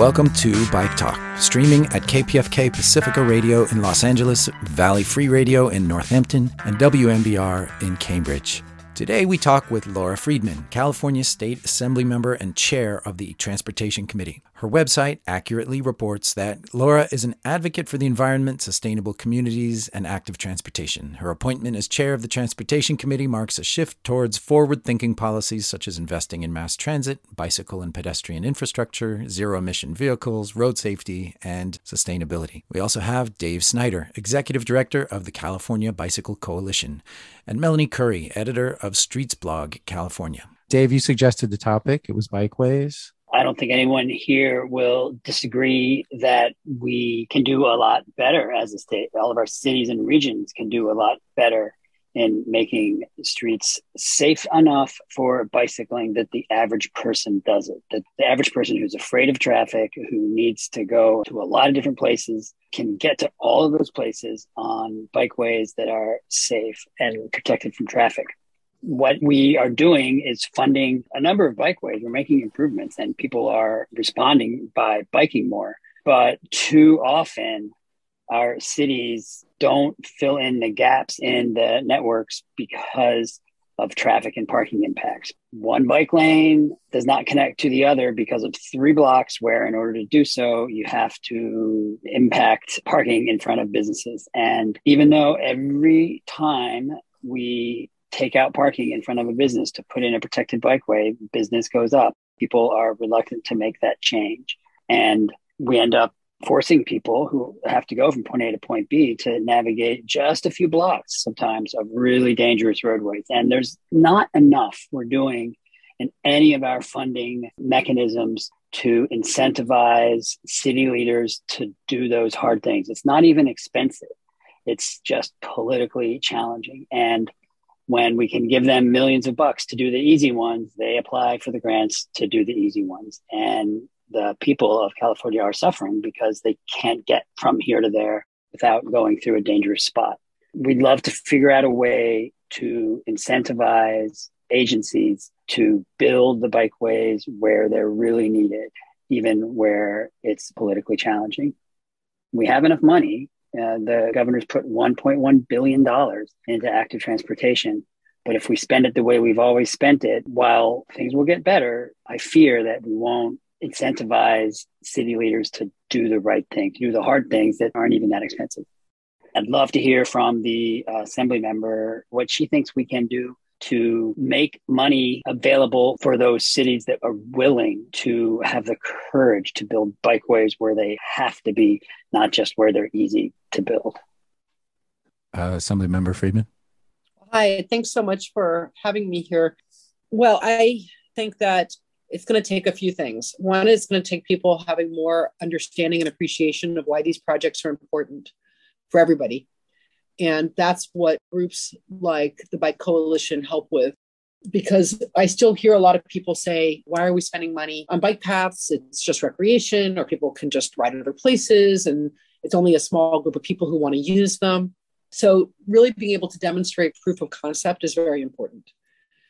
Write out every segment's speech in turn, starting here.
Welcome to Bike Talk, streaming at KPFK Pacifica Radio in Los Angeles, Valley Free Radio in Northampton, and WMBR in Cambridge. Today, we talk with Laura Friedman, California State Assembly member and chair of the Transportation Committee. Her website accurately reports that Laura is an advocate for the environment, sustainable communities, and active transportation. Her appointment as chair of the Transportation Committee marks a shift towards forward thinking policies such as investing in mass transit, bicycle and pedestrian infrastructure, zero emission vehicles, road safety, and sustainability. We also have Dave Snyder, executive director of the California Bicycle Coalition, and Melanie Curry, editor of Streetsblog California. Dave, you suggested the topic. It was bikeways. I don't think anyone here will disagree that we can do a lot better as a state. All of our cities and regions can do a lot better in making streets safe enough for bicycling that the average person does it. That the average person who's afraid of traffic, who needs to go to a lot of different places, can get to all of those places on bikeways that are safe and protected from traffic what we are doing is funding a number of bikeways. We're making improvements and people are responding by biking more. But too often, our cities don't fill in the gaps in the networks because of traffic and parking impacts. One bike lane does not connect to the other because of three blocks, where in order to do so, you have to impact parking in front of businesses. And even though every time we take out parking in front of a business to put in a protected bikeway, business goes up. People are reluctant to make that change. And we end up forcing people who have to go from point A to point B to navigate just a few blocks sometimes of really dangerous roadways. And there's not enough we're doing in any of our funding mechanisms to incentivize city leaders to do those hard things. It's not even expensive. It's just politically challenging. And when we can give them millions of bucks to do the easy ones, they apply for the grants to do the easy ones. And the people of California are suffering because they can't get from here to there without going through a dangerous spot. We'd love to figure out a way to incentivize agencies to build the bikeways where they're really needed, even where it's politically challenging. We have enough money uh, the governor's put $1.1 billion into active transportation. But if we spend it the way we've always spent it, while things will get better, I fear that we won't incentivize city leaders to do the right thing, to do the hard things that aren't even that expensive. I'd love to hear from the uh, assembly member what she thinks we can do to make money available for those cities that are willing to have the courage to build bikeways where they have to be, not just where they're easy to build. Uh, Assembly Member Friedman. Hi, thanks so much for having me here. Well, I think that it's going to take a few things. One is going to take people having more understanding and appreciation of why these projects are important for everybody. And that's what groups like the Bike Coalition help with. Because I still hear a lot of people say, why are we spending money on bike paths? It's just recreation, or people can just ride other places, and it's only a small group of people who want to use them. So, really being able to demonstrate proof of concept is very important.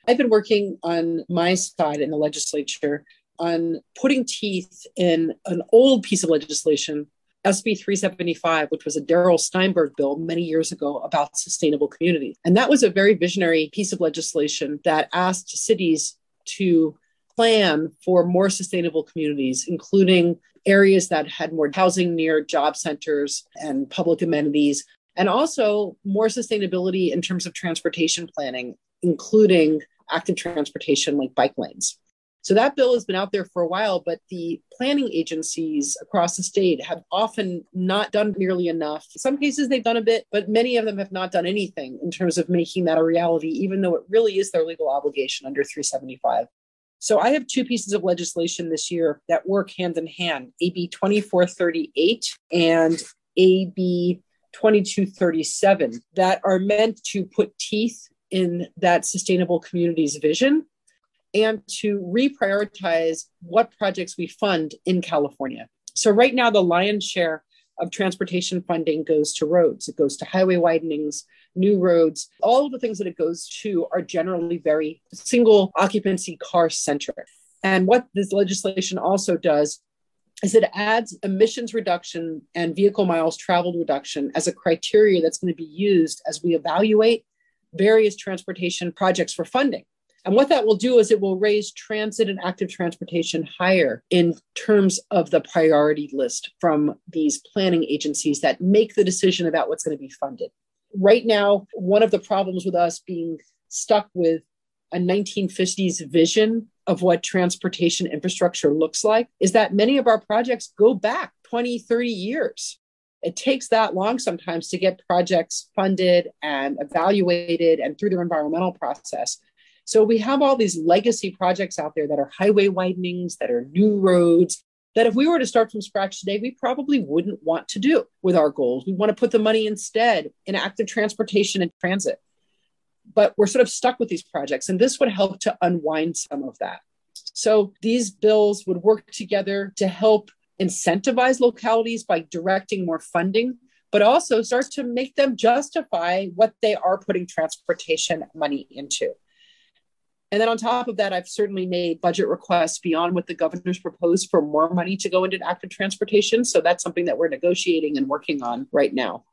I've been working on my side in the legislature on putting teeth in an old piece of legislation SB 375, which was a Darrell Steinberg bill many years ago about sustainable communities. And that was a very visionary piece of legislation that asked cities to plan for more sustainable communities, including areas that had more housing near job centers and public amenities, and also more sustainability in terms of transportation planning, including active transportation like bike lanes. So that bill has been out there for a while, but the planning agencies across the state have often not done nearly enough. In some cases, they've done a bit, but many of them have not done anything in terms of making that a reality, even though it really is their legal obligation under 375. So I have two pieces of legislation this year that work hand in hand AB 2438 and AB 2237 that are meant to put teeth in that sustainable communities vision and to reprioritize what projects we fund in California. So, right now, the lion's share of transportation funding goes to roads. It goes to highway widenings, new roads. All of the things that it goes to are generally very single occupancy car centric. And what this legislation also does is it adds emissions reduction and vehicle miles traveled reduction as a criteria that's going to be used as we evaluate various transportation projects for funding. And what that will do is it will raise transit and active transportation higher in terms of the priority list from these planning agencies that make the decision about what's going to be funded. Right now, one of the problems with us being stuck with a 1950s vision of what transportation infrastructure looks like is that many of our projects go back 20, 30 years. It takes that long sometimes to get projects funded and evaluated and through their environmental process. So we have all these legacy projects out there that are highway widenings, that are new roads, that if we were to start from scratch today, we probably wouldn't want to do with our goals. We want to put the money instead in active transportation and transit. But we're sort of stuck with these projects, and this would help to unwind some of that. So these bills would work together to help incentivize localities by directing more funding, but also start to make them justify what they are putting transportation money into. And then on top of that, I've certainly made budget requests beyond what the governor's proposed for more money to go into active transportation. So that's something that we're negotiating and working on right now.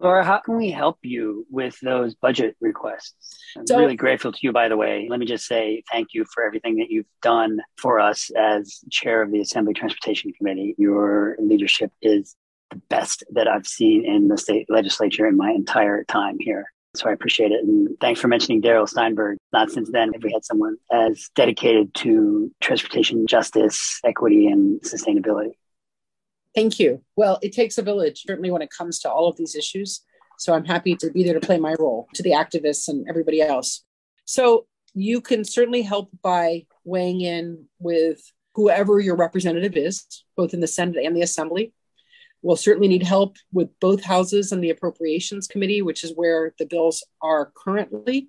Laura, how can we help you with those budget requests? I'm so, really grateful to you, by the way. Let me just say thank you for everything that you've done for us as chair of the Assembly Transportation Committee. Your leadership is the best that I've seen in the state legislature in my entire time here. So I appreciate it. And thanks for mentioning Darrell Steinberg. Not since then have we had someone as dedicated to transportation justice, equity, and sustainability. Thank you. Well, it takes a village, certainly when it comes to all of these issues. So I'm happy to be there to play my role to the activists and everybody else. So you can certainly help by weighing in with whoever your representative is, both in the Senate and the Assembly. We'll certainly need help with both houses and the Appropriations Committee, which is where the bills are currently.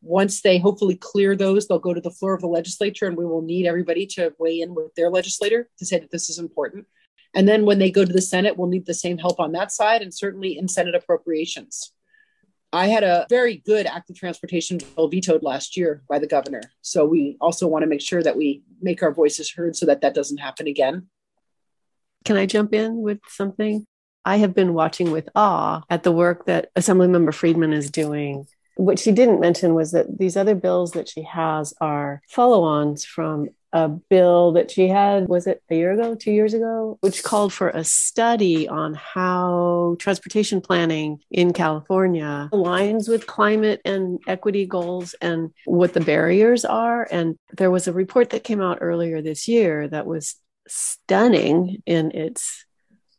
Once they hopefully clear those, they'll go to the floor of the legislature, and we will need everybody to weigh in with their legislator to say that this is important. And then when they go to the Senate, we'll need the same help on that side and certainly in Senate appropriations. I had a very good active transportation bill vetoed last year by the governor. So we also want to make sure that we make our voices heard so that that doesn't happen again. Can I jump in with something? I have been watching with awe at the work that Assemblymember Friedman is doing. What she didn't mention was that these other bills that she has are follow ons from a bill that she had, was it a year ago, two years ago, which called for a study on how transportation planning in California aligns with climate and equity goals and what the barriers are. And there was a report that came out earlier this year that was stunning in its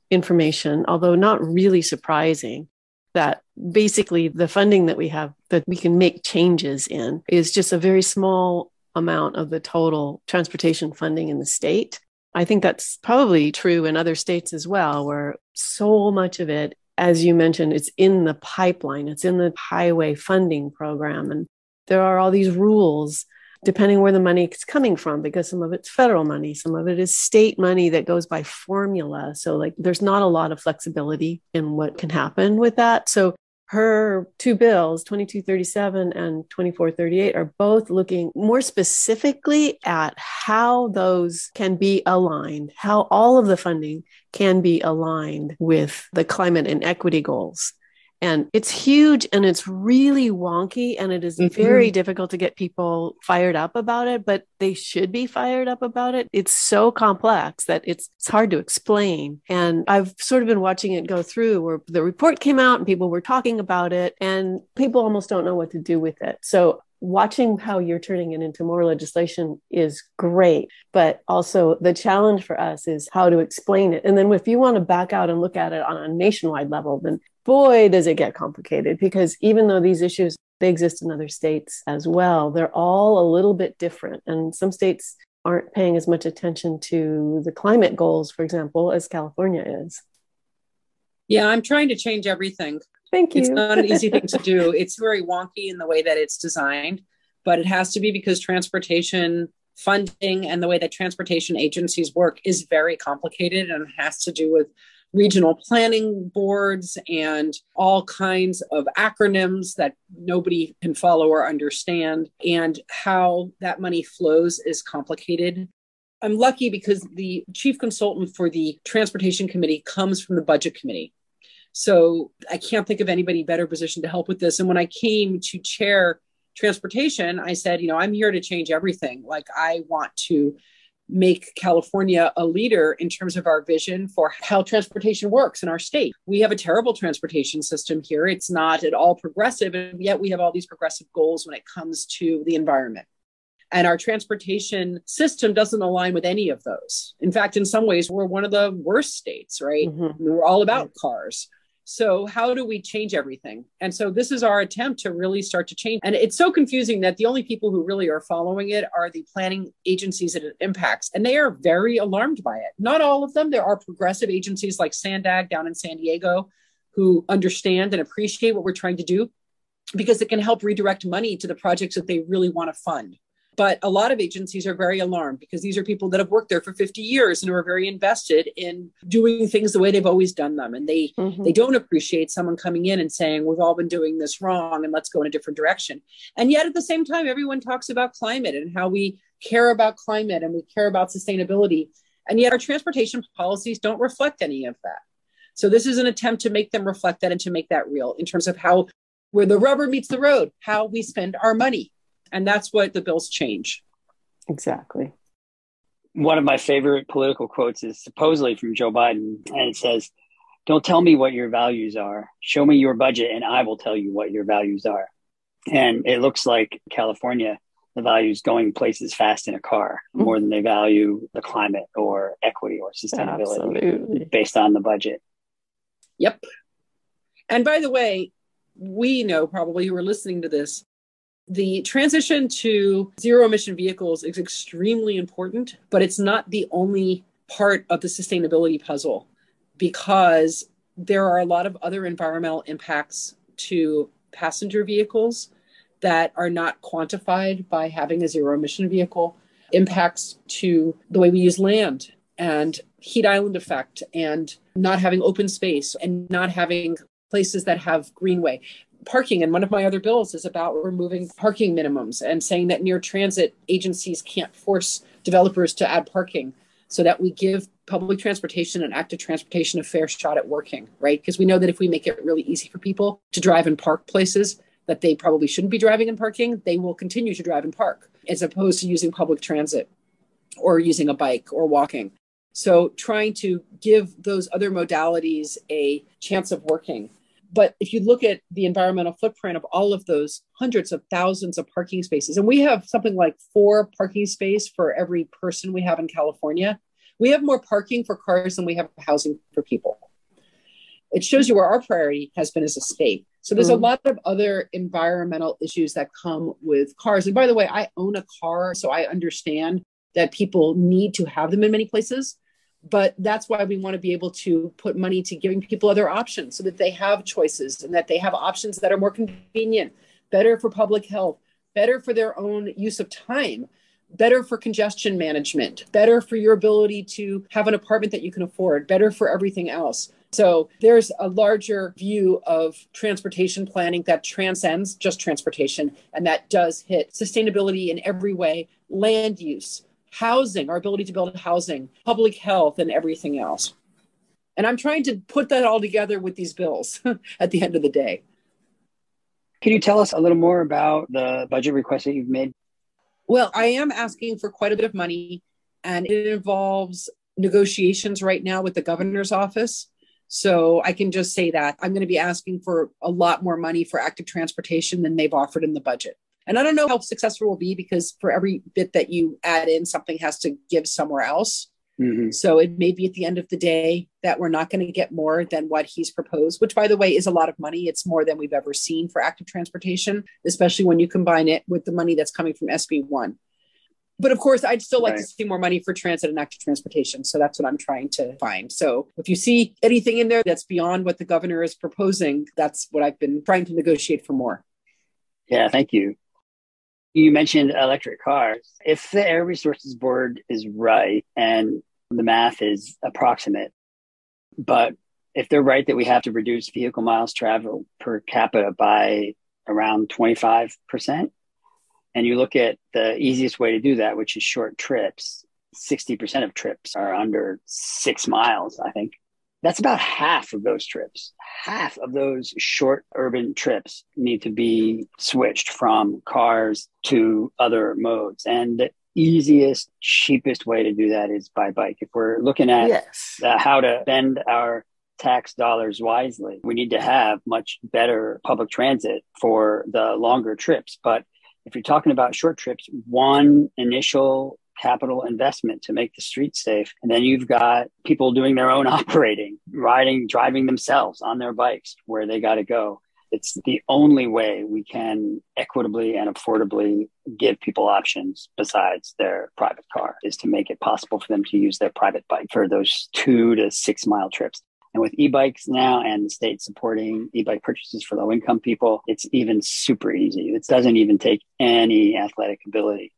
information, although not really surprising. That basically the funding that we have that we can make changes in is just a very small amount of the total transportation funding in the state. I think that's probably true in other states as well, where so much of it, as you mentioned, it's in the pipeline, it's in the highway funding program. And there are all these rules depending where the money is coming from, because some of it's federal money, some of it is state money that goes by formula. So, like, there's not a lot of flexibility in what can happen with that. So, her two bills, 2237 and 2438, are both looking more specifically at how those can be aligned, how all of the funding can be aligned with the climate and equity goals and it's huge and it's really wonky and it is mm-hmm. very difficult to get people fired up about it but they should be fired up about it. It's so complex that it's it's hard to explain. And i've sort of been watching it go through where the report came out and people were talking about it and people almost don't know what to do with it. So watching how you're turning it into more legislation is great but also the challenge for us is how to explain it. And then if you want to back out and look at it on a nationwide level then boy, does it get complicated because even though these issues they exist in other states as well, they're all a little bit different. And some states aren't paying as much attention to the climate goals, for example, as California is. Yeah, I'm trying to change everything. Thank you. It's not an easy thing to do. It's very wonky in the way that it's designed, but it has to be because transportation funding and the way that transportation agencies work is very complicated and has to do with regional planning boards and all kinds of acronyms that nobody can follow or understand. And how that money flows is complicated. I'm lucky because the chief consultant for the transportation committee comes from the budget committee. So I can't think of anybody better positioned to help with this. And when I came to chair transportation, I said, you know, I'm here to change everything. Like I want to make California a leader in terms of our vision for how transportation works in our state. We have a terrible transportation system here. It's not at all progressive, and yet we have all these progressive goals when it comes to the environment. And our transportation system doesn't align with any of those. In fact, in some ways, we're one of the worst states, right? Mm-hmm. We're all about cars. So, how do we change everything? And so, this is our attempt to really start to change. And it's so confusing that the only people who really are following it are the planning agencies that it impacts. And they are very alarmed by it. Not all of them. There are progressive agencies like SANDAG down in San Diego who understand and appreciate what we're trying to do because it can help redirect money to the projects that they really want to fund. But a lot of agencies are very alarmed because these are people that have worked there for 50 years and are very invested in doing things the way they've always done them. And they mm-hmm. they don't appreciate someone coming in and saying, We've all been doing this wrong and let's go in a different direction. And yet at the same time, everyone talks about climate and how we care about climate and we care about sustainability. And yet our transportation policies don't reflect any of that. So this is an attempt to make them reflect that and to make that real in terms of how where the rubber meets the road, how we spend our money. And that's what the bills change. Exactly. One of my favorite political quotes is supposedly from Joe Biden, and it says, Don't tell me what your values are. Show me your budget, and I will tell you what your values are. And it looks like California, the values going places fast in a car mm-hmm. more than they value the climate or equity or sustainability Absolutely. based on the budget. Yep. And by the way, we know probably who are listening to this the transition to zero emission vehicles is extremely important, but it's not the only part of the sustainability puzzle because there are a lot of other environmental impacts to passenger vehicles that are not quantified by having a zero emission vehicle, impacts to the way we use land and heat island effect and not having open space and not having places that have greenway parking and one of my other bills is about removing parking minimums and saying that near transit agencies can't force developers to add parking so that we give public transportation and active transportation a fair shot at working right? Because we know that if we make it really easy for people to drive and park places that they probably shouldn't be driving and parking they will continue to drive and park as opposed to using public transit or using a bike or walking. So trying to give those other modalities a chance of working but if you look at the environmental footprint of all of those hundreds of thousands of parking spaces, and we have something like four parking space for every person we have in California, we have more parking for cars than we have housing for people. It shows you where our priority has been as a state. So there's mm-hmm. a lot of other environmental issues that come with cars. And by the way, I own a car, so I understand that people need to have them in many places but that's why we want to be able to put money to giving people other options so that they have choices and that they have options that are more convenient better for public health better for their own use of time better for congestion management better for your ability to have an apartment that you can afford better for everything else. So there's a larger view of transportation planning that transcends just transportation and that does hit sustainability in every way land use housing, our ability to build housing, public health, and everything else. And I'm trying to put that all together with these bills at the end of the day. Can you tell us a little more about the budget request that you've made? Well, I am asking for quite a bit of money, and it involves negotiations right now with the governor's office. So I can just say that I'm going to be asking for a lot more money for active transportation than they've offered in the budget. And I don't know how successful we'll be because for every bit that you add in, something has to give somewhere else. Mm-hmm. So it may be at the end of the day that we're not going to get more than what he's proposed, which, by the way, is a lot of money. It's more than we've ever seen for active transportation, especially when you combine it with the money that's coming from SB1. But of course, I'd still like right. to see more money for transit and active transportation. So that's what I'm trying to find. So if you see anything in there that's beyond what the governor is proposing, that's what I've been trying to negotiate for more. Yeah, thank you. You mentioned electric cars. If the Air Resources Board is right and the math is approximate, But if they're right that we have to reduce vehicle miles traveled per capita by around 25%, and you look at the easiest way to do that, which is short trips, 60% of trips are under six miles, I think. That's about half of those trips. Half of those short urban trips need to be switched from cars to other modes. And the easiest, cheapest way to do that is by bike. If we're looking at yes. uh, how to spend our tax dollars wisely, we need to have much better public transit for the longer trips. But if you're talking about short trips, one initial capital investment to make the streets safe. And then you've got people doing their own operating, riding, driving themselves on their bikes where they got to go. It's the only way we can equitably and affordably give people options besides their private car is to make it possible for them to use their private bike for those two to six mile trips. And with e-bikes now and the state supporting e-bike purchases for low income people, it's even super easy. It doesn't even take any athletic ability.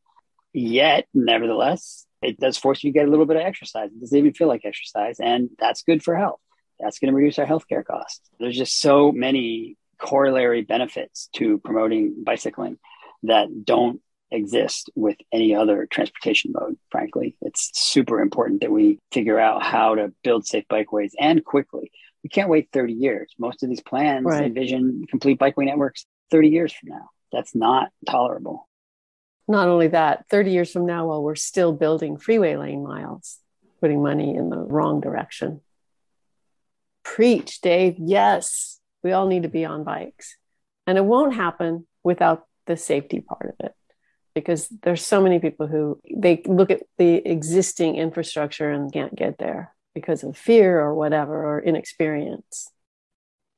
Yet, nevertheless, it does force you to get a little bit of exercise. It doesn't even feel like exercise, and that's good for health. That's going to reduce our healthcare costs. There's just so many corollary benefits to promoting bicycling that don't exist with any other transportation mode, frankly. It's super important that we figure out how to build safe bikeways and quickly. We can't wait 30 years. Most of these plans right. envision complete bikeway networks 30 years from now. That's not tolerable not only that 30 years from now while we're still building freeway lane miles putting money in the wrong direction. Preach dave. Yes we all need to be on bikes. And it won't happen without the safety part of it because there's so many people who they look at the existing infrastructure and can't get there because of fear or whatever or inexperience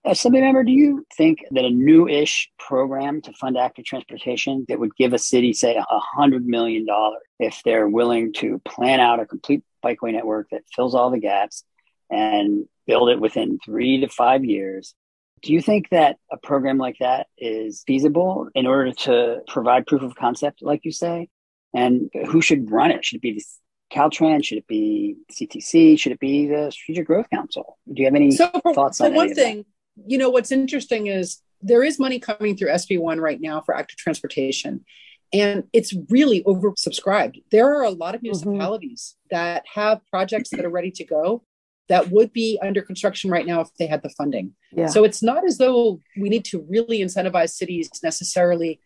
Uh, Assembly member, do you think that a new-ish program to fund active transportation that would give a city, say, a hundred million dollars, if they're willing to plan out a complete bikeway network that fills all the gaps and build it within three to five years, do you think that a program like that is feasible in order to provide proof of concept, like you say? And who should run it? Should it be the Caltrans? Should it be CTC? Should it be the Strategic Growth Council? Do you have any so for, thoughts on for one thing? You know, what's interesting is there is money coming through SB1 right now for active transportation. And it's really oversubscribed. There are a lot of mm-hmm. municipalities mm-hmm. that have projects that are ready to go that would be under construction right now if they had the funding. Yeah. So it's not as though we need to really incentivize cities necessarily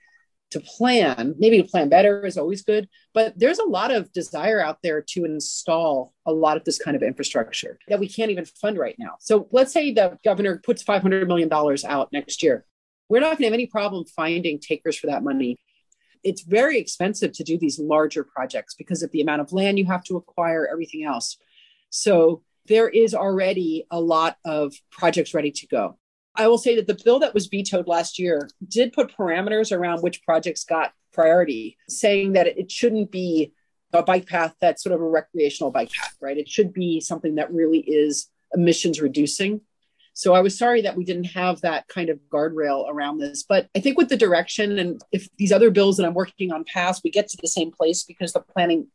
to plan. Maybe to plan better is always good, but there's a lot of desire out there to install a lot of this kind of infrastructure that we can't even fund right now. So let's say the governor puts $500 million out next year. We're not going to have any problem finding takers for that money. It's very expensive to do these larger projects because of the amount of land you have to acquire, everything else. So there is already a lot of projects ready to go. I will say that the bill that was vetoed last year did put parameters around which projects got priority, saying that it shouldn't be a bike path that's sort of a recreational bike path, right? It should be something that really is emissions reducing. So I was sorry that we didn't have that kind of guardrail around this. But I think with the direction and if these other bills that I'm working on pass, we get to the same place because the planning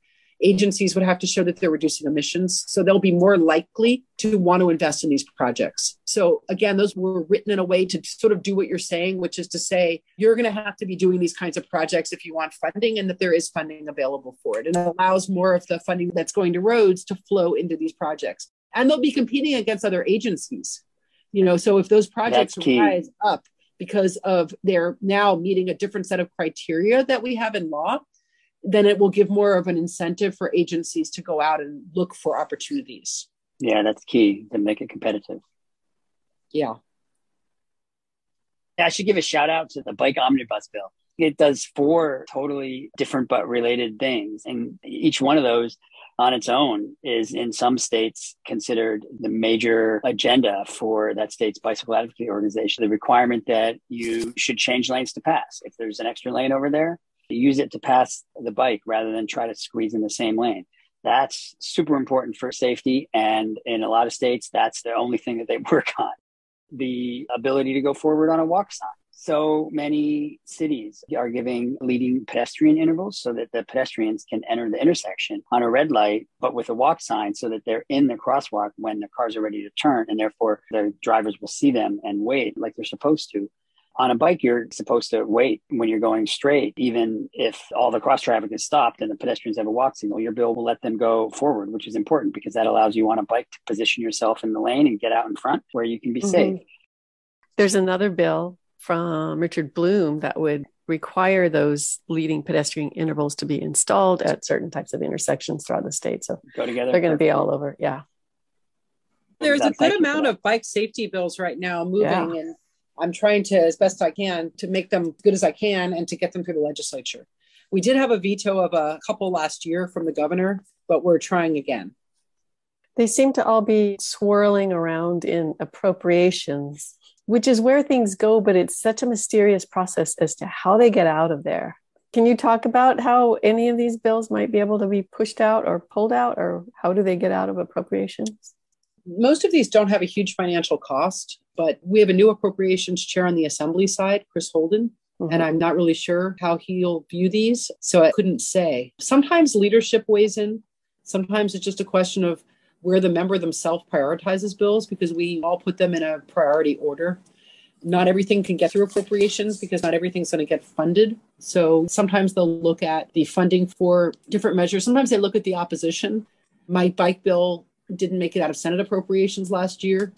agencies would have to show that they're reducing emissions. So they'll be more likely to want to invest in these projects. So again, those were written in a way to sort of do what you're saying, which is to say you're going to have to be doing these kinds of projects if you want funding and that there is funding available for it. And it allows more of the funding that's going to roads to flow into these projects. And they'll be competing against other agencies. You know, so if those projects rise up because of they're now meeting a different set of criteria that we have in law, then it will give more of an incentive for agencies to go out and look for opportunities. Yeah, that's key to make it competitive. Yeah. I should give a shout out to the bike omnibus bill. It does four totally different but related things. And each one of those on its own is in some states considered the major agenda for that state's bicycle advocacy organization. The requirement that you should change lanes to pass. If there's an extra lane over there, use it to pass the bike rather than try to squeeze in the same lane. That's super important for safety. And in a lot of states, that's the only thing that they work on. The ability to go forward on a walk sign. so many cities are giving leading pedestrian intervals so that the pedestrians can enter the intersection on a red light, but with a walk sign so that they're in the crosswalk when the cars are ready to turn. And therefore, the drivers will see them and wait like they're supposed to. On a bike, you're supposed to wait when you're going straight, even if all the cross traffic is stopped and the pedestrians have a walk signal. Your bill will let them go forward, which is important because that allows you on a bike to position yourself in the lane and get out in front where you can be mm-hmm. safe. There's another bill from Richard Bloom that would require those leading pedestrian intervals to be installed at certain types of intersections throughout the state. So go together. They're going to be all over. Yeah. There's a good amount of bike safety bills right now moving yeah. and I'm trying to as best I can to make them good as I can and to get them through the legislature. We did have a veto of a couple last year from the governor, but we're trying again. They seem to all be swirling around in appropriations which is where things go, but it's such a mysterious process as to how they get out of there. Can you talk about how any of these bills might be able to be pushed out or pulled out, or how do they get out of appropriations? Most of these don't have a huge financial cost, but we have a new appropriations chair on the assembly side, Chris Holden, Mm-hmm. And I'm not really sure how he'll view these. So I couldn't say. Sometimes leadership weighs in. Sometimes it's just a question of where the member themselves prioritizes bills because we all put them in a priority order. Not everything can get through appropriations because not everything's going to get funded. So sometimes they'll look at the funding for different measures. Sometimes they look at the opposition. My bike bill didn't make it out of Senate appropriations last year.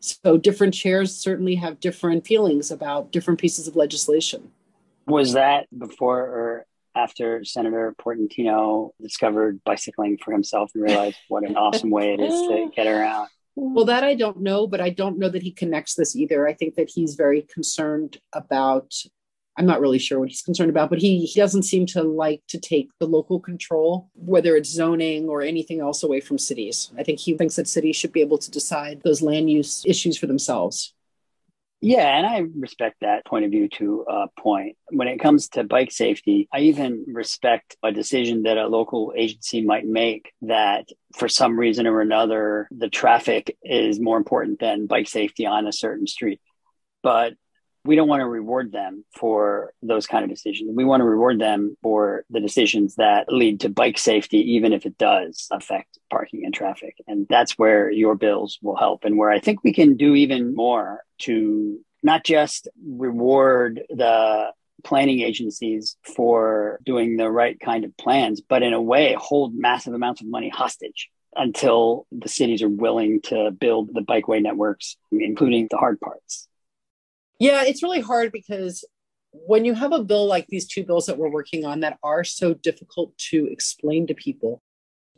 So different chairs certainly have different feelings about different pieces of legislation. Was that before or after Senator Portantino discovered bicycling for himself and realized what an awesome way it is to get around. Well, that I don't know, but I don't know that he connects this either. I think that he's very concerned about. I'm not really sure what he's concerned about, but he, he doesn't seem to like to take the local control, whether it's zoning or anything else, away from cities. I think he thinks that cities should be able to decide those land use issues for themselves. Yeah, and I respect that point of view to a point. When it comes to bike safety, I even respect a decision that a local agency might make that for some reason or another, the traffic is more important than bike safety on a certain street. But we don't want to reward them for those kind of decisions. We want to reward them for the decisions that lead to bike safety, even if it does affect parking and traffic. And that's where your bills will help and where I think we can do even more to not just reward the planning agencies for doing the right kind of plans, but in a way hold massive amounts of money hostage until the cities are willing to build the bikeway networks, including the hard parts. Yeah, it's really hard because when you have a bill like these two bills that we're working on that are so difficult to explain to people,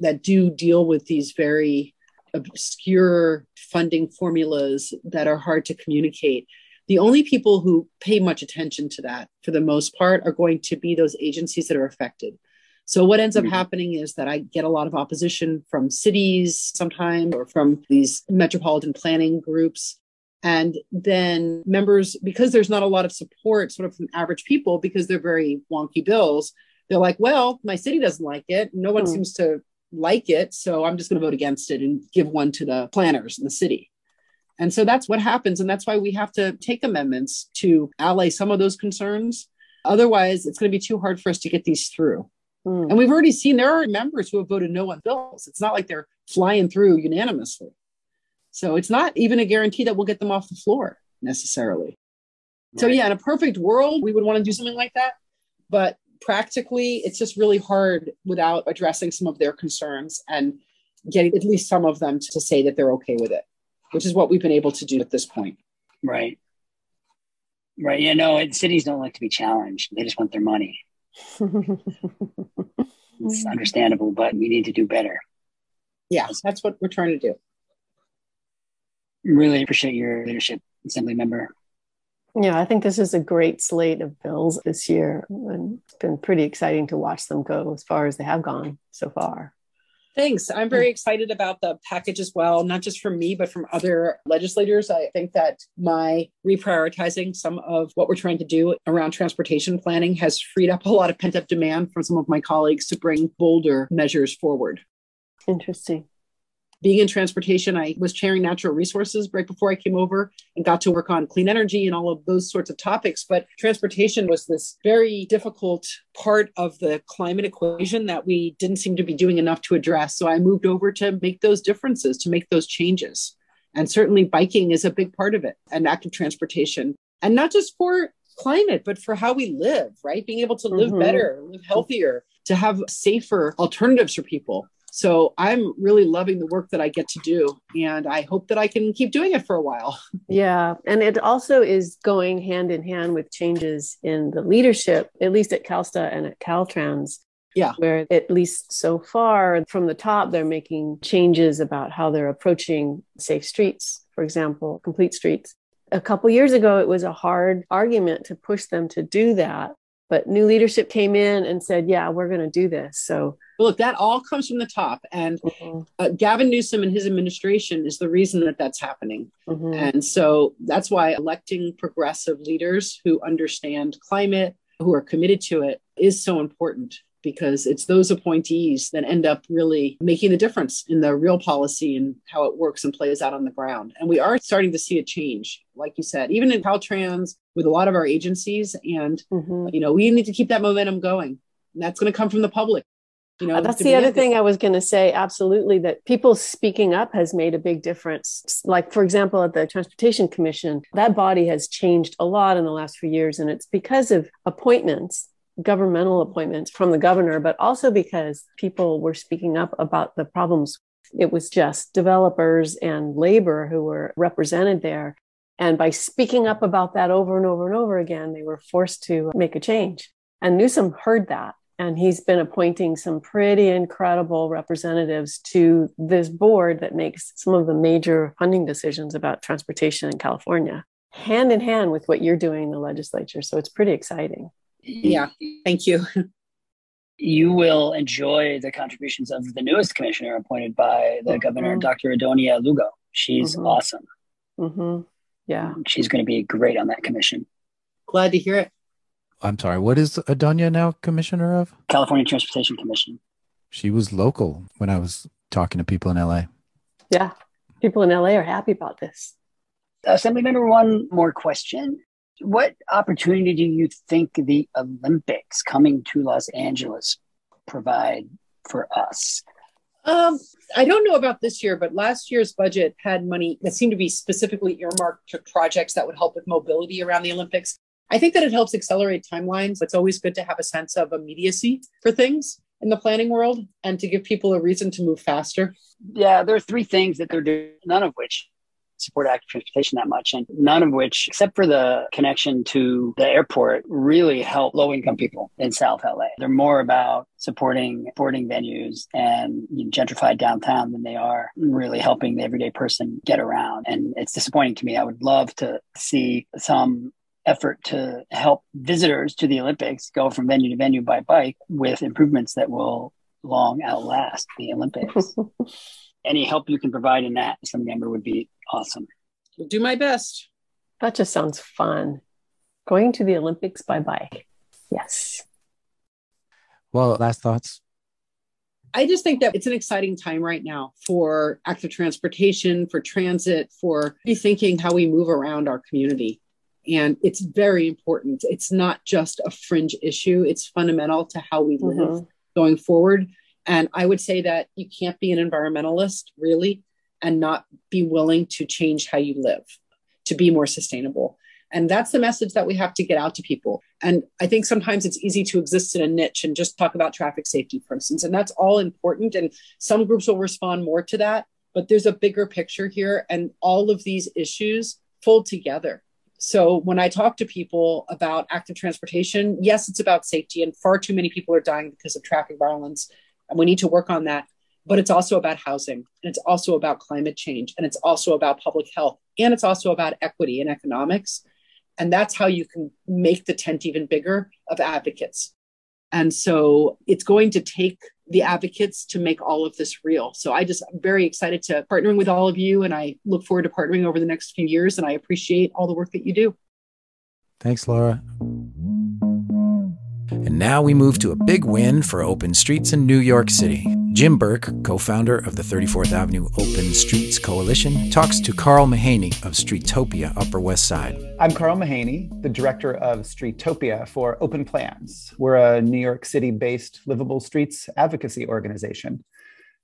that do deal with these very obscure funding formulas that are hard to communicate. The only people who pay much attention to that, for the most part, are going to be those agencies that are affected. So, what ends up mm-hmm. happening is that I get a lot of opposition from cities sometimes or from these metropolitan planning groups and then members, because there's not a lot of support sort of from average people because they're very wonky bills, they're like, well, my city doesn't like it. No one mm. seems to like it. So I'm just going to vote against it and give one to the planners in the city. And so that's what happens. And that's why we have to take amendments to allay some of those concerns. Otherwise, it's going to be too hard for us to get these through. Mm. And we've already seen there are members who have voted no on bills. It's not like they're flying through unanimously. So it's not even a guarantee that we'll get them off the floor necessarily. Right. So, yeah, in a perfect world, we would want to do something like that. But practically, it's just really hard without addressing some of their concerns and getting at least some of them to say that they're okay with it, which is what we've been able to do at this point. Right. Right. Yeah, no, cities don't like to be challenged. They just want their money. it's understandable, but we need to do better. Yeah, that's what we're trying to do really appreciate your leadership, Assembly Member. Yeah, I think this is a great slate of bills this year. And it's been pretty exciting to watch them go as far as they have gone so far. Thanks. I'm very excited about the package as well, not just from me, but from other legislators. I think that my reprioritizing some of what we're trying to do around transportation planning has freed up a lot of pent up demand from some of my colleagues to bring bolder measures forward. Interesting. Being in transportation, I was chairing natural resources right before I came over and got to work on clean energy and all of those sorts of topics. But transportation was this very difficult part of the climate equation that we didn't seem to be doing enough to address. So I moved over to make those differences, to make those changes. And certainly biking is a big part of it and active transportation. And not just for climate, but for how we live, right? Being able to live mm-hmm. better, live healthier, to have safer alternatives for people. So I'm really loving the work that I get to do. And I hope that I can keep doing it for a while. Yeah. And it also is going hand in hand with changes in the leadership, at least at CalSTA and at Caltrans. Yeah. Where, at least so far from the top, they're making changes about how they're approaching safe streets, for example, complete streets. A couple years ago, it was a hard argument to push them to do that. But new leadership came in and said, yeah, we're going to do this. So look, that all comes from the top. And mm-hmm. uh, Gavin Newsom and his administration is the reason that that's happening. Mm-hmm. And so that's why electing progressive leaders who understand climate, who are committed to it, is so important because it's those appointees that end up really making the difference in the real policy and how it works and plays out on the ground. And we are starting to see a change, like you said, even in Caltrans with a lot of our agencies. And, mm-hmm. you know, we need to keep that momentum going. And that's going to come from the public. You know, that's the other thing I was going to say. Absolutely, that people speaking up has made a big difference. Like, for example, at the Transportation Commission, that body has changed a lot in the last few years. And it's because of appointments, governmental appointments from the governor, but also because people were speaking up about the problems. It was just developers and labor who were represented there. And by speaking up about that over and over and over again, they were forced to make a change. And Newsom heard that and he's been appointing some pretty incredible representatives to this board that makes some of the major funding decisions about transportation in California, hand in hand with what you're doing in the legislature. So it's pretty exciting. Yeah, thank you. You will enjoy the contributions of the newest commissioner appointed by the mm-hmm. governor, Dr. Adonia Lugo. She's mm-hmm. awesome. Mm-hmm. Yeah. She's going to be great on that commission. Glad to hear it. I'm sorry, what is Adonia now commissioner of? California Transportation Commission. She was local when I was talking to people in LA. Yeah, people in LA are happy about this. Assemblymember, one more question. What opportunity do you think the Olympics coming to Los Angeles provide for us? Um, I don't know about this year, but last year's budget had money that seemed to be specifically earmarked to projects that would help with mobility around the Olympics. I think that it helps accelerate timelines. It's always good to have a sense of immediacy for things in the planning world and to give people a reason to move faster. Yeah, there are three things that they're doing, none of which support active transportation that much, and none of which, except for the connection to the airport, really help low income people in South LA. They're more about supporting sporting venues and you know, gentrified downtown than they are really helping the everyday person get around. And it's disappointing to me. I would love to see some effort to help visitors to the Olympics go from venue to venue by bike with improvements that will long outlast the Olympics. Any help you can provide in that, some member would be awesome. Will do my best. That just sounds fun. Going to the Olympics by bike. Yes. Well, last thoughts. I just think that it's an exciting time right now for active transportation, for transit, for rethinking how we move around our community. And it's very important. It's not just a fringe issue, it's fundamental to how we live mm-hmm. going forward. And I would say that you can't be an environmentalist really and not be willing to change how you live to be more sustainable. And that's the message that we have to get out to people. And I think sometimes it's easy to exist in a niche and just talk about traffic safety, for instance. And that's all important. And some groups will respond more to that. But there's a bigger picture here. And all of these issues fold together. So when I talk to people about active transportation, yes, it's about safety, and far too many people are dying because of traffic violence, and we need to work on that. But it's also about housing, and it's also about climate change, and it's also about public health, and it's also about equity and economics. And that's how you can make the tent even bigger of advocates. And so it's going to take the advocates to make all of this real. So I just I'm very excited to partnering with all of you and I look forward to partnering over the next few years and I appreciate all the work that you do. Thanks, Laura. And now we move to a big win for open streets in New York City. Jim Burke, co founder of the 34th Avenue Open Streets Coalition, talks to Carl Mahaney of Streetopia Upper West Side. I'm Carl Mahaney, the director of Streetopia for Open Plans. We're a New York City based livable streets advocacy organization.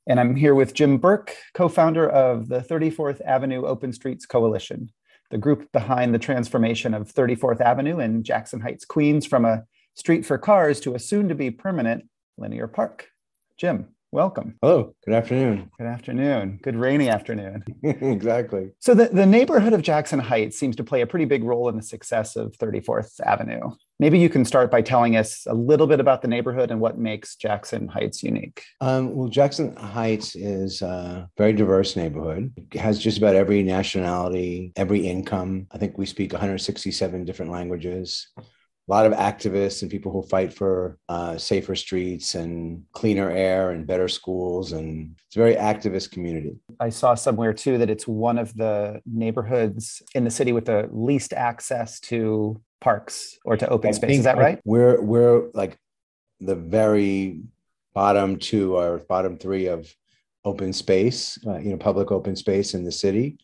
And I'm here with Jim Burke, co founder of the 34th Avenue Open Streets Coalition, the group behind the transformation of 34th Avenue in Jackson Heights, Queens, from a street for cars to a soon to be permanent linear park. Jim, welcome. Hello, good afternoon. Good afternoon. Good rainy afternoon. exactly. So, the, the neighborhood of Jackson Heights seems to play a pretty big role in the success of 34th Avenue. Maybe you can start by telling us a little bit about the neighborhood and what makes Jackson Heights unique. Um, well, Jackson Heights is a very diverse neighborhood. It has just about every nationality, every income. I think we speak 167 different languages a lot of activists and people who fight for uh, safer streets and cleaner air and better schools and it's a very activist community. I saw somewhere too that it's one of the neighborhoods in the city with the least access to parks or to open I space. Is that right? we're we're like the very bottom two or bottom three of open space uh, you know public open space in the city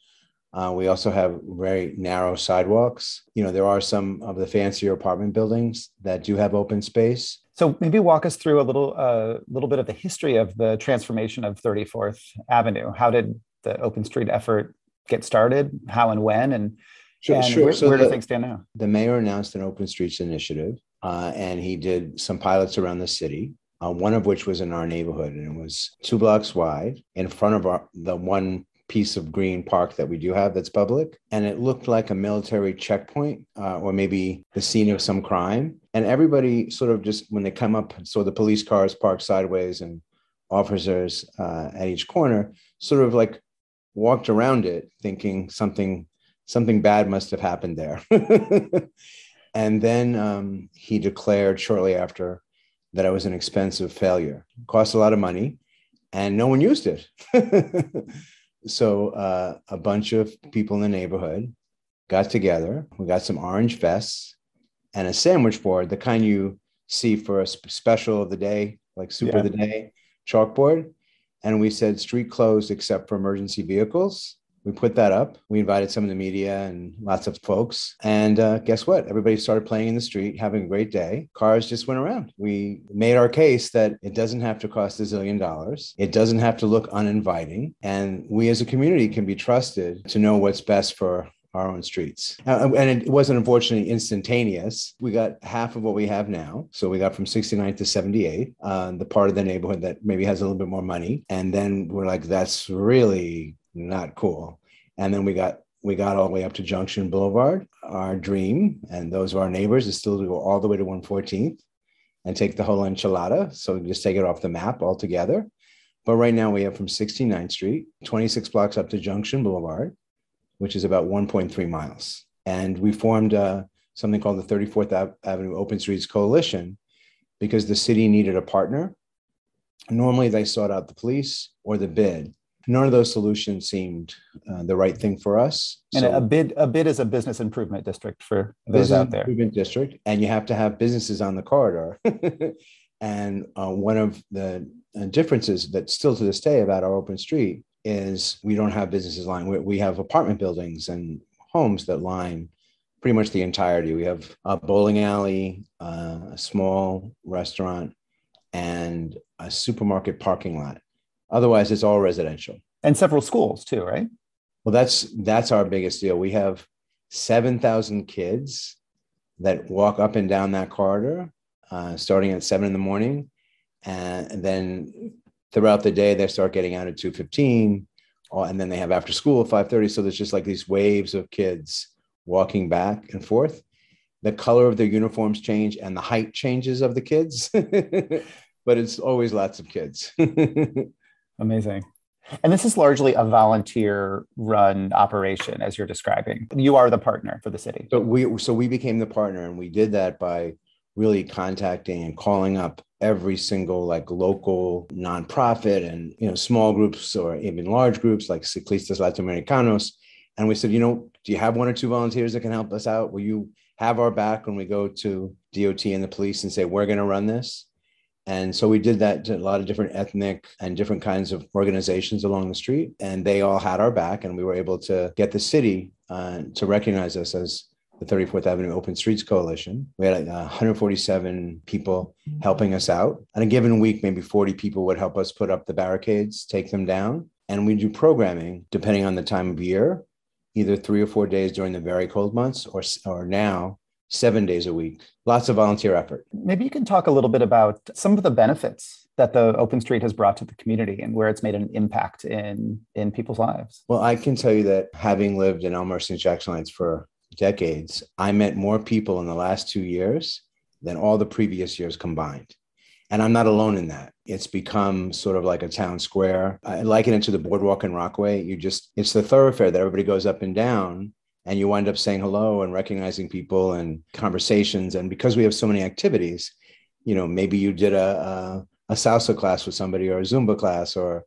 uh, we also have very narrow sidewalks. You know, there are some of the fancier apartment buildings that do have open space. So maybe walk us through a little, uh, little bit of the history of the transformation of 34th Avenue. How did the open street effort get started? How and when? And, sure, and sure. where, so where the, do things stand now? The mayor announced an open streets initiative, uh, and he did some pilots around the city. Uh, one of which was in our neighborhood, and it was two blocks wide in front of our, the one piece of green park that we do have that's public. And it looked like a military checkpoint uh, or maybe the scene of some crime. And everybody sort of just, when they come up, saw the police cars parked sideways and officers uh, at each corner, sort of like walked around it thinking something something bad must have happened there. and then um, he declared shortly after that it was an expensive failure. Cost a lot of money and no one used it. so uh, a bunch of people in the neighborhood got together. We got some orange vests and a sandwich board, the kind you see for a special of the day, like super yeah. of the day chalkboard. And we said street closed except for emergency vehicles we put that up. We invited some of the media and lots of folks. And uh, guess what? Everybody started playing in the street, having a great day. Cars just went around. We made our case that it doesn't have to cost a zillion dollars, it doesn't have to look uninviting. And we as a community can be trusted to know what's best for our own streets. And it wasn't unfortunately instantaneous. We got half of what we have now. So we got from 69 to 78, uh, the part of the neighborhood that maybe has a little bit more money. And then we're like, that's really not cool. And then we got we got all the way up to Junction Boulevard. Our dream, and those of our neighbors, is still to go all the way to 114th and take the whole enchilada. So just take it off the map altogether. But right now we have from 69th Street, 26 blocks up to Junction Boulevard, which is about 1.3 miles. And we formed uh, something called the 34th Avenue Open Streets Coalition because the city needed a partner. Normally they sought out the police or the bid none of those solutions seemed uh, the right thing for us. And so, a bid, a bid is a business improvement district for those out there. Improvement district, and you have to have businesses on the corridor. and uh, one of the uh, differences that still to this day about our open street is we don't have businesses line. We, we have apartment buildings and homes that line pretty much the entirety. We have a bowling alley, uh, a small restaurant, and a supermarket parking lot Otherwise, it's all residential. And several schools too, right? Well, that's that's our biggest deal. We have seven thousand kids that walk up and down that corridor, uh, starting at seven in the morning, and then throughout the day they start getting out at two fifteen, and then they have after school at five thirty. So there's just like these waves of kids walking back and forth. The color of their uniforms change and the height changes of the kids, but it's always lots of kids. Amazing. And this is largely a volunteer run operation as you're describing. You are the partner for the city. So we so we became the partner and we did that by really contacting and calling up every single like local nonprofit and you know small groups or even large groups like Ciclistas Latinoamericanos and we said, you know, do you have one or two volunteers that can help us out? Will you have our back when we go to DOT and the police and say we're going to run this? And so we did that to a lot of different ethnic and different kinds of organizations along the street. And they all had our back. And we were able to get the city uh, to recognize us as the 34th Avenue Open Streets Coalition. We had uh, 147 people helping us out. On a given week, maybe 40 people would help us put up the barricades, take them down. And we do programming depending on the time of year, either three or four days during the very cold months, or, or now seven days a week. Lots of volunteer effort. Maybe you can talk a little bit about some of the benefits that the open street has brought to the community and where it's made an impact in in people's lives. Well, I can tell you that having lived in Elmhurst and Jackson Heights for decades, I met more people in the last two years than all the previous years combined. And I'm not alone in that. It's become sort of like a town square. I liken it to the boardwalk in Rockaway. You just, it's the thoroughfare that everybody goes up and down and you wind up saying hello and recognizing people and conversations. And because we have so many activities, you know, maybe you did a, a, a salsa class with somebody or a Zumba class or,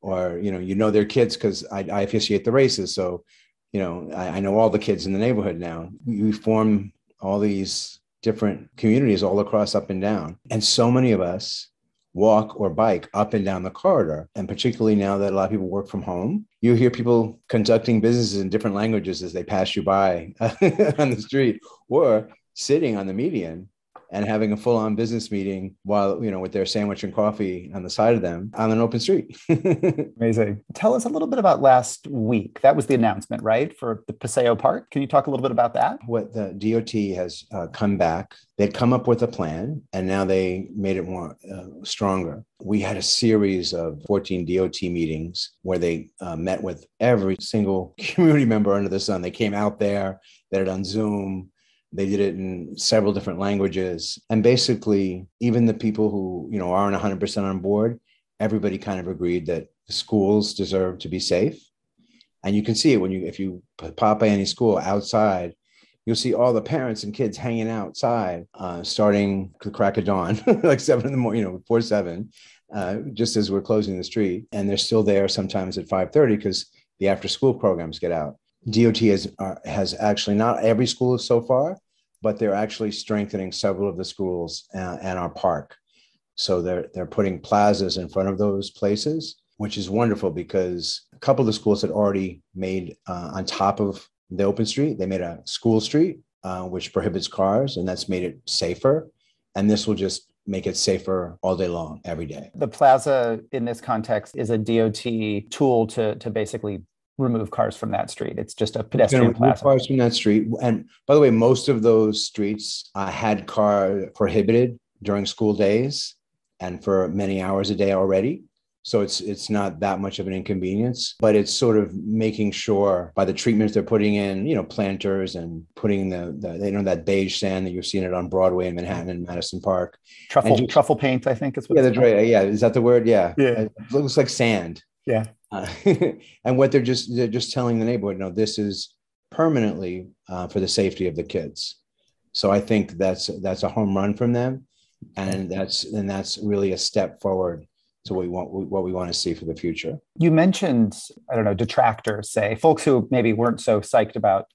or, you know, you know their kids because I, I officiate the races. So, you know, I, I know all the kids in the neighborhood now. We form all these different communities all across up and down. And so many of us walk or bike up and down the corridor. And particularly now that a lot of people work from home, you hear people conducting businesses in different languages as they pass you by on the street or sitting on the median and having a full-on business meeting while you know with their sandwich and coffee on the side of them on an open street. Amazing. Tell us a little bit about last week. That was the announcement right for the paseo park? Can you talk a little bit about that? What the dot has uh, come back. They'd come up with a plan and now they made it more uh, stronger. We had a series of 14 dot meetings where they uh, met with every single community member under the sun. They came out there they did it on zoom they did it in several different languages. And basically, even the people who, you know, aren't 100% on board, everybody kind of agreed that schools deserve to be safe. And you can see it when you, if you pop any school outside, you'll see all the parents and kids hanging outside, uh, starting the crack of dawn, like seven in the morning, you know, before seven, uh, just as we're closing the street. And they're still there sometimes at 5.30 because the after school programs get out. DOT has, uh, has actually not every school so far, but they're actually strengthening several of the schools and, our park. So they're they're putting plazas in front of those places, which is wonderful because a couple of the schools had already made uh, on top of the open street. They made a school street uh, which prohibits cars, and that's made it safer. And this will just make it safer all day long, every day. The plaza in this context is a DOT tool to to basically remove cars from that street. It's just a pedestrian plaza. Cars from that street. And by the way, most of those streets uh, had car prohibited during school days and for many hours a day already. So it's it's not that much of an inconvenience, but it's sort of making sure by the treatments they're putting in, you know, planters and putting the, the they know that beige sand that you've seen it on Broadway in Manhattan and Madison Park. Truffle just, truffle paint, I think is what. Yeah, that's right. Yeah, is that the word? Yeah. Yeah. It looks like sand. Yeah. Uh, and what they're just they're just telling the neighborhood, no, this is permanently uh, for the safety of the kids. So I think that's that's a home run from them, and that's and that's really a step forward to what we want what we want to see for the future. You mentioned I don't know detractors, say folks who maybe weren't so psyched about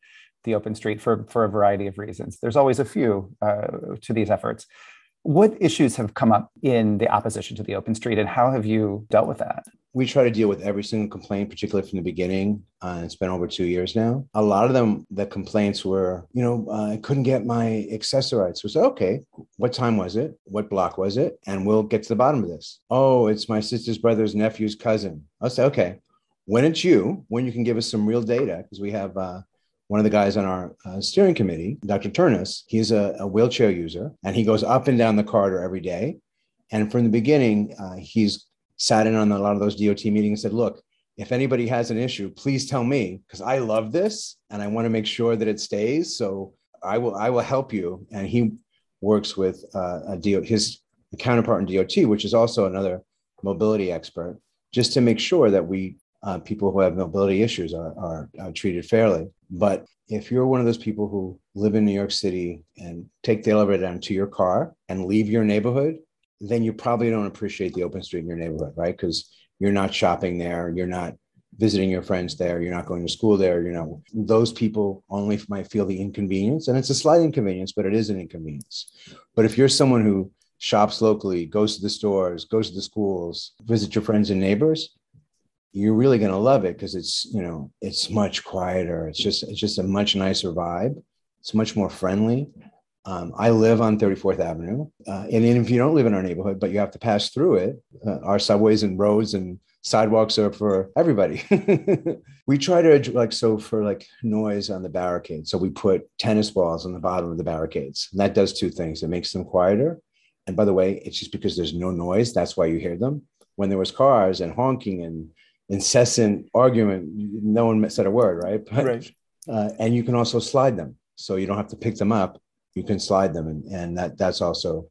the open street for for a variety of reasons. There's always a few uh, to these efforts. What issues have come up in the opposition to the open street, and how have you dealt with that? We try to deal with every single complaint, particularly from the beginning. Uh, it's been over two years now. A lot of them, the complaints were, you know, uh, I couldn't get my Access-A-Rides. We said, okay, what time was it? What block was it? And we'll get to the bottom of this. Oh, it's my sister's brother's nephew's cousin. I'll say, okay, when it's you, when you can give us some real data, because we have uh, one of the guys on our uh, steering committee, Dr. Turnus, he's a, a, wheelchair user and he goes up and down the corridor every day. And from the beginning, uh, he's sat in on a lot of those DOT meetings and said, look, if anybody has an issue, please tell me because I love this and I want to make sure that it stays. So I will I will help you. And he works with uh, a DOT, his counterpart in DOT, which is also another mobility expert, just to make sure that we uh, people who have mobility issues are, are, are treated fairly. But if you're one of those people who live in New York City and take the elevator down to your car and leave your neighborhood, then you probably don't appreciate the open street in your neighborhood, right? Because you're not shopping there, you're not visiting your friends there, you're not going to school there, you know, those people only might feel the inconvenience. And it's a slight inconvenience, but it is an inconvenience. But if you're someone who shops locally, goes to the stores, goes to the schools, visit your friends and neighbors, you're really going to love it because it's you know it's much quieter. It's just it's just a much nicer vibe. It's much more friendly. Um, I live on 34th Avenue, uh, and if you don't live in our neighborhood, but you have to pass through it, uh, our subways and roads and sidewalks are for everybody. we try to like so for like noise on the barricades. So we put tennis balls on the bottom of the barricades. And that does two things. It makes them quieter. And by the way, it's just because there's no noise. That's why you hear them. When there was cars and honking and incessant argument, no one said a word, right? But, right. Uh, and you can also slide them, so you don't have to pick them up. You can slide them, and, and that that's also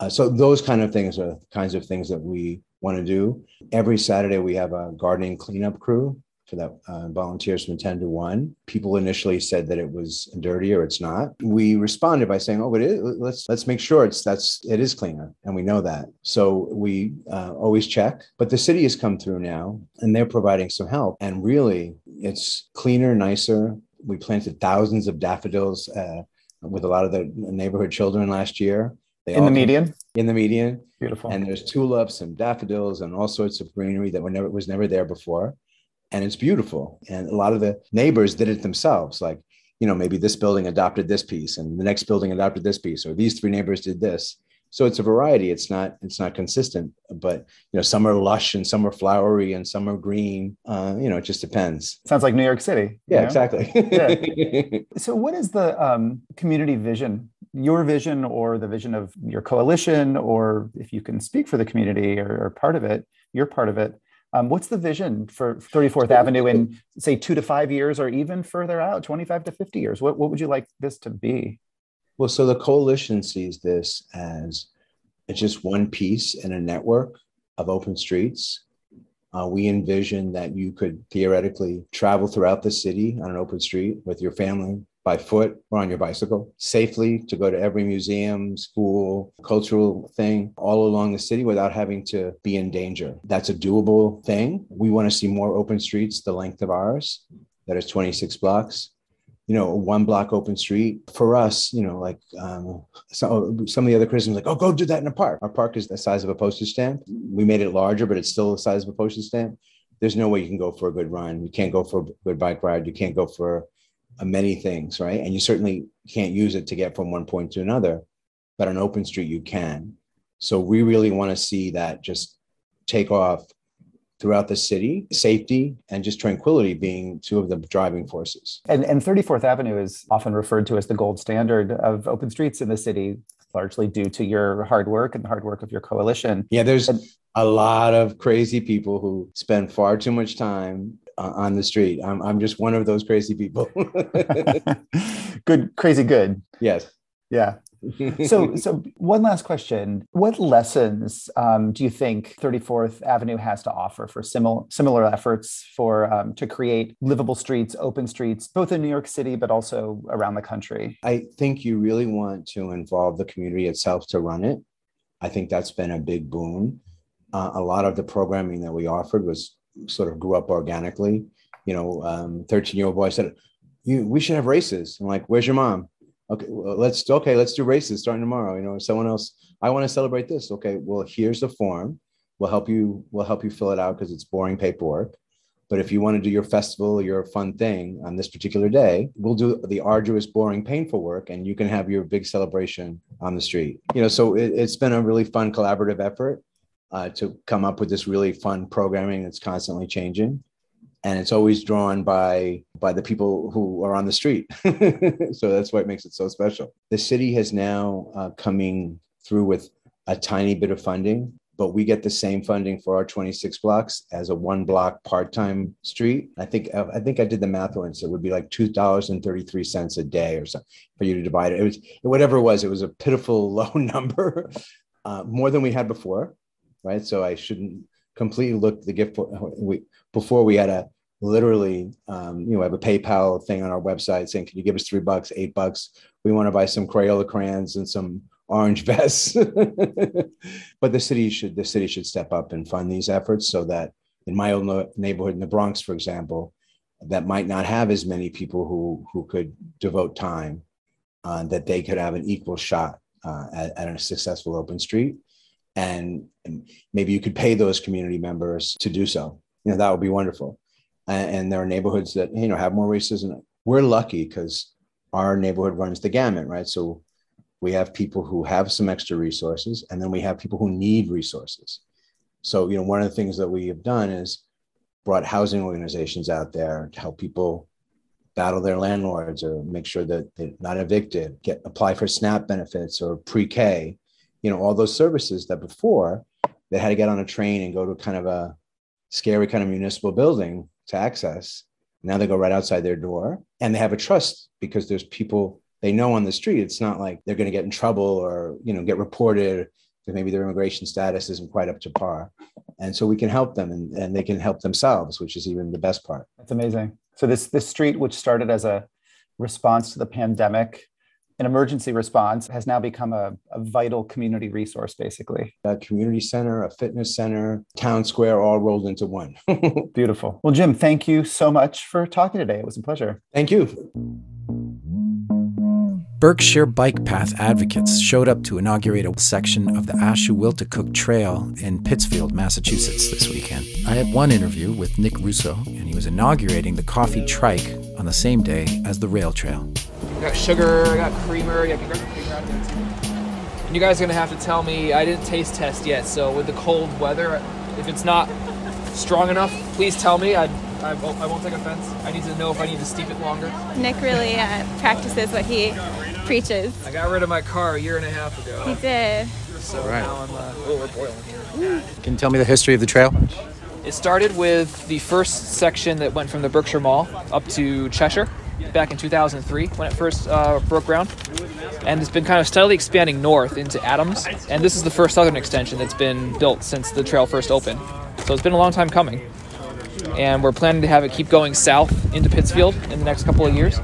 uh, so. Those kind of things are kinds of things that we want to do. Every Saturday we have a gardening cleanup crew for that uh, volunteers from 10 to 1 people initially said that it was dirty or it's not we responded by saying oh it, let's let's make sure it's that's it is cleaner and we know that so we uh, always check but the city has come through now and they're providing some help and really it's cleaner nicer we planted thousands of daffodils uh, with a lot of the neighborhood children last year they in the median in the median beautiful and there's tulips and daffodils and all sorts of greenery that were never was never there before and it's beautiful. And a lot of the neighbors did it themselves. Like, you know, maybe this building adopted this piece and the next building adopted this piece, or these three neighbors did this. So it's a variety. It's not it's not consistent, but you know, some are lush and some are flowery and some are green. Uh, you know, it just depends. Sounds like New York City. Yeah, know? exactly. yeah. So, what is the um, community vision? Your vision, or the vision of your coalition, or if you can speak for the community or, or part of it, you're part of it um, what's the vision for 34th Avenue in, say, two to five years or even further out, 25 to 50 years? What, what would you like this to be? Well, so the coalition sees this as it's just one piece in a network of open streets. Uh, we envision that you could theoretically travel throughout the city on an open street with your family, by foot or on your bicycle safely to go to every museum, school, cultural thing all along the city without having to be in danger. That's a doable thing. We want to see more open streets the length of ours, that is 26 blocks. You know, one block open street for us, you know, like um, so, some of the other criticisms, like, oh, go do that in a park. Our park is the size of a postage stamp. We made it larger, but it's still the size of a postage stamp. There's no way you can go for a good run. You can't go for a good bike ride. You can't go for many things, right? And you certainly can't use it to get from one point to another, but on open street you can. So we really want to see that just take off throughout the city, safety and just tranquility being two of the driving forces. And, and 34th Avenue is often referred to as the gold standard of open streets in the city, largely due to your hard work and the hard work of your coalition. Yeah, there's and, a lot of crazy people who spend far too much time uh, on the street. I'm I'm just one of those crazy people. good, crazy, good. Yes. Yeah. So so one last question what lessons um, do you think 34th avenue has to offer for similar similar efforts for um, to create livable streets open streets both in new york city but also around the country i think you really want to involve the community itself to run it i think that's been a big boon uh, a lot of the programming that we offered was sort of grew up organically. You know, 13 um, year old boy said, you, we should have races. I'm like, where's your mom? Okay, well, let's okay, let's do races starting tomorrow. You know, someone else, I want to celebrate this. Okay, well, here's the form. We'll help you, we'll help you fill it out because it's boring paperwork. But if you want to do your festival, your fun thing on this particular day, we'll do the arduous, boring, painful work, and you can have your big celebration on the street. You know, so it, has been a really fun collaborative effort uh, to come up with this really fun programming that's constantly changing and it's always drawn by by the people who are on the street. So that's why it makes it so special. The city has now uh, coming through with a tiny bit of funding but we get the same funding for our 26 blocks as a one block part-time street. I think i think i did the math once. It would be like $2.33 a day or something for you to divide it. It was whatever it was it was a pitiful low number uh, more than we had before right? So I shouldn't completely look the gift we, before we had a literally, um, you know, I have a PayPal thing on our website saying, "Can you give us three bucks, eight bucks? We want to buy some Crayola crayons and some orange vests." but the city should the city should step up and fund these efforts so that in my own neighborhood in the Bronx, for example, that might not have as many people who who could devote time, uh, that they could have an equal shot uh, at, at a successful open street. And, and maybe you could pay those community members to do so. You know, that would be wonderful. And, there are neighborhoods that, you know, have more racism. We're lucky because our neighborhood runs the gamut, right? So we have people who have some extra resources, and then we have people who need resources. So, you know, one of the things that we have done is brought housing organizations out there to help people battle their landlords or make sure that they're not evicted, get apply for SNAP benefits or pre-K, you know, all those services that before they had to get on a train and go to kind of a scary kind of municipal building to access. Now they go right outside their door and they have a trust because there's people they know on the street. It's not like they're going to get in trouble or, you know, get reported that maybe their immigration status isn't quite up to par. And so we can help them and, and they can help themselves, which is even the best part. That's amazing. So this this street, which started as a response to the pandemic, an emergency response, has now become a, a vital community resource, basically. A community center, a fitness center, town square, all rolled into one. Beautiful. Well, Jim, thank you so much for talking today. It was a pleasure. Thank you. Berkshire Bike Path advocates showed up to inaugurate a section of the Ashuwillticook Trail in Pittsfield, Massachusetts this weekend. I had one interview with Nick Russo, and he was inaugurating the coffee trike on the same day as the rail trail. I got sugar, I got creamer, yeah, creamer out there too. And you guys are gonna have to tell me, I didn't taste test yet, so with the cold weather, if it's not strong enough, please tell me. I, I, won't, I won't take offense. I need to know if I need to steep it longer. Nick really uh, practices what he preaches. I got rid of my car a year and a half ago. He did. So Right. now I'm, uh, oh, we're boiling here. Can you tell me the history of the trail? It started with the first section that went from the Berkshire Mall up to Cheshire back in 2003 when it first uh, broke ground. And it's been kind of steadily expanding north into Adams. And this is the first southern extension that's been built since the trail first opened. So it's been a long time coming. And we're planning to have it keep going south into Pittsfield in the next couple of years.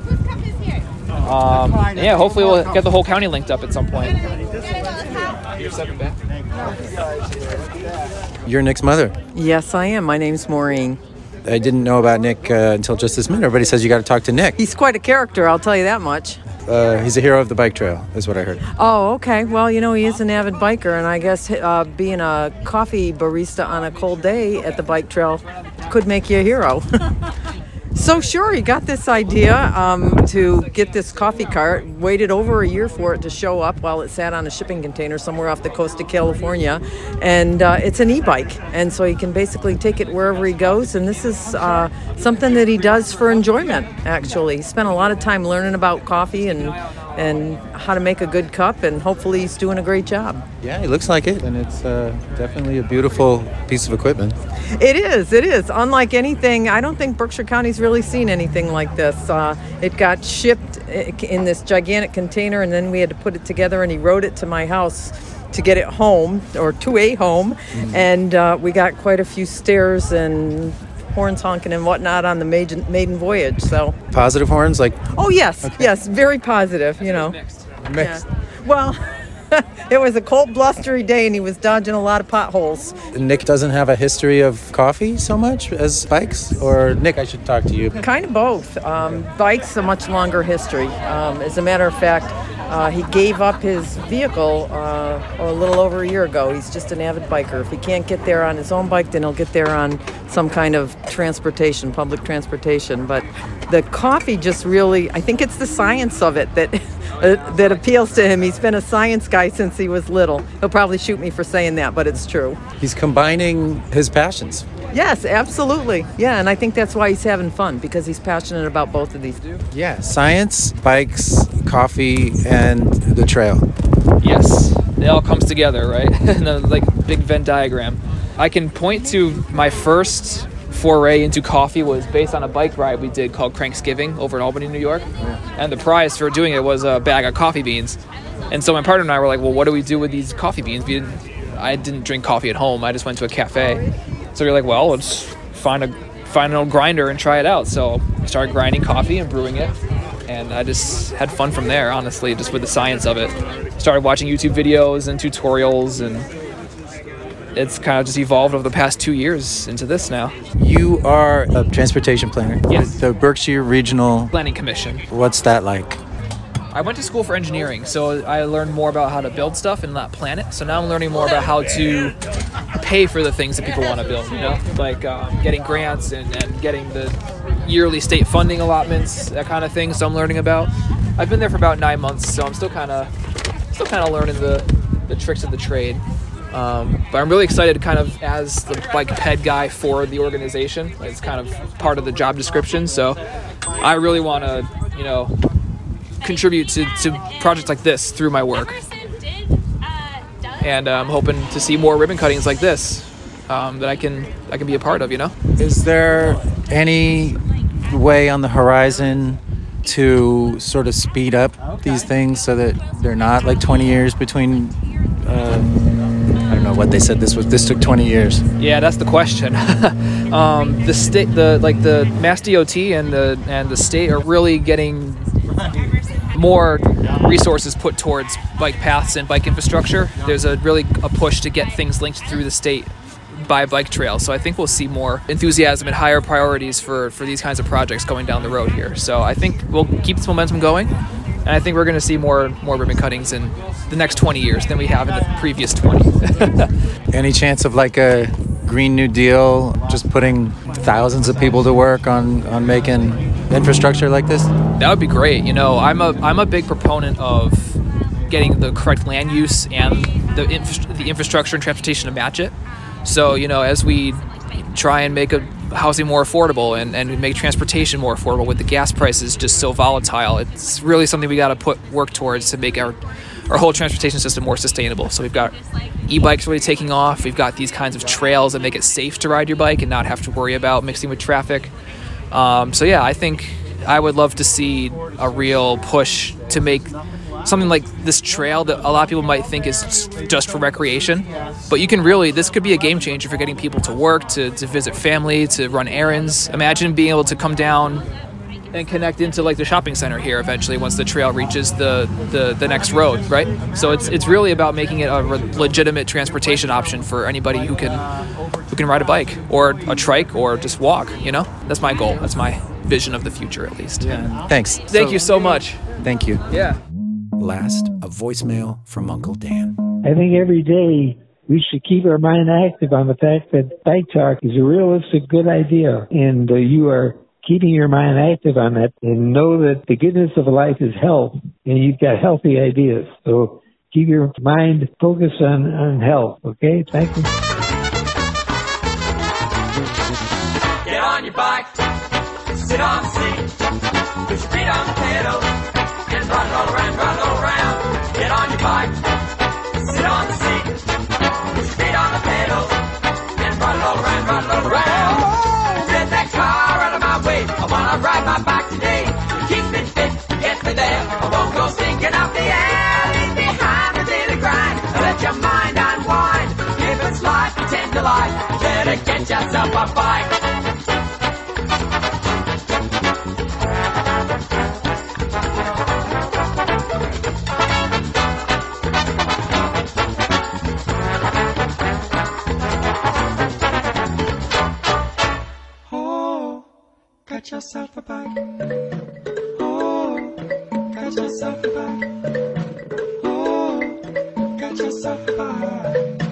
Um, yeah, hopefully we'll get the whole county linked up at some point. You're stepping back. You're Nick's mother. Yes, I am. My name's Maureen. I didn't know about Nick uh, until just this minute. Everybody says you got to talk to Nick. He's quite a character, I'll tell you that much. Uh, he's a hero of the bike trail, is what I heard. Oh, okay. Well, you know, he is an avid biker, and I guess uh, being a coffee barista on a cold day at the bike trail could make you a hero. so, sure, he got this idea um, to get this coffee cart, waited over a year for it to show up while it sat on a shipping container somewhere off the coast of California. And uh, it's an e bike, and so he can basically take it wherever he goes. And this is uh, something that he does for enjoyment, actually. He spent a lot of time learning about coffee and and how to make a good cup, and hopefully he's doing a great job. Yeah, he looks like it, and it's uh, definitely a beautiful piece of equipment. It is. It is. Unlike anything, I don't think Berkshire County's really seen anything like this. Uh, it got shipped in this gigantic container, and then we had to put it together, and he rode it to my house to get it home or to a home. And uh, we got quite a few stairs and horns honking and whatnot on the maiden, maiden voyage. So, Positive horns, like oh, yes, yes, very positive, you know. Next. mixed. Yeah. Well, it was a cold, blustery day, and he was dodging a lot of potholes. Nick doesn't have a history of coffee so much as bikes, or Nick, I should talk to you. Kind of both. Um, bikes a much longer history. Um, as a matter of fact, uh, he gave up his vehicle uh, a little over a year ago. He's just an avid biker. If he can't get there on his own bike, then he'll get there on some kind of transportation, public transportation. But the coffee just really, I think it's the science of it that uh, that appeals to him. He's been a science guy since he was little. He'll probably shoot me for saying that, but it's true. He's combining his passions. Yes, absolutely. Yeah, and I think that's why he's having fun because he's passionate about both of these. Yeah, science, bikes, coffee, and the trail. Yes, it all comes together, right? In a like big Venn diagram. I can point to my first foray into coffee was based on a bike ride we did called Cranksgiving over in Albany, New York, and the prize for doing it was a bag of coffee beans. And so my partner and I were like, "Well, what do we do with these coffee beans?" We didn't. I didn't drink coffee at home. I just went to a cafe. So we are like, "Well, let's find a find an old grinder and try it out." So I started grinding coffee and brewing it and I just had fun from there, honestly, just with the science of it. Started watching YouTube videos and tutorials, and it's kind of just evolved over the past two years into this now. You are a transportation planner. Yes. The Berkshire Regional. Planning Commission. What's that like? I went to school for engineering, so I learned more about how to build stuff and not plan it. So now I'm learning more about how to pay for the things that people want to build. You know, like um, getting grants and, and getting the yearly state funding allotments, that kind of thing. So I'm learning about. I've been there for about nine months, so I'm still kind of still kind of learning the the tricks of the trade. Um, but I'm really excited, kind of as the bike ped guy for the organization. It's kind of part of the job description. So I really want to, you know, contribute to, to projects like this through my work. And uh, I'm hoping to see more ribbon cuttings like this um, that I can I can be a part of. You know. Is there any way on the horizon to sort of speed up these things so that they're not like 20 years between? Know what they said. This was this took 20 years. Yeah, that's the question. um, the state, the like the Mass DOT and the and the state are really getting more resources put towards bike paths and bike infrastructure. There's a really a push to get things linked through the state by bike trails. So I think we'll see more enthusiasm and higher priorities for for these kinds of projects going down the road here. So I think we'll keep this momentum going, and I think we're going to see more more ribbon cuttings in the next 20 years than we have in the previous 20. Any chance of like a Green New Deal, just putting thousands of people to work on, on making infrastructure like this? That would be great. You know, I'm a I'm a big proponent of getting the correct land use and the infra- the infrastructure and transportation to match it. So you know, as we try and make a housing more affordable and, and make transportation more affordable with the gas prices just so volatile, it's really something we got to put work towards to make our our whole transportation system more sustainable. So we've got e-bikes really taking off. We've got these kinds of trails that make it safe to ride your bike and not have to worry about mixing with traffic. Um, so yeah, I think I would love to see a real push to make something like this trail that a lot of people might think is just for recreation but you can really this could be a game changer for getting people to work to, to visit family to run errands imagine being able to come down and connect into like the shopping center here eventually once the trail reaches the, the, the next road, right? So it's it's really about making it a re- legitimate transportation option for anybody who can who can ride a bike or a trike or just walk. You know, that's my goal. That's my vision of the future, at least. Yeah. Thanks. Thank so, you so much. Thank you. Yeah. Last, a voicemail from Uncle Dan. I think every day we should keep our mind active on the fact that bike talk is a realistic good idea, and uh, you are keeping your mind active on that and know that the goodness of life is health and you've got healthy ideas. So keep your mind focused on, on health. Okay. Thank you. Get on your bike, sit on the seat, put your feet on the pedal, and run all around, bike, sit on the seat, put feet on the pedal, and run all around, run all around. Get that car out of my way. I wanna ride my bike today. Keep me fit, get me there. I won't go stinking up the alley behind the daily grind. Let your mind unwind. If it's life, pretend to life. Better get yourself a bike. Got yourself a bike. Oh, got yourself a bike. Oh, got yourself a bike.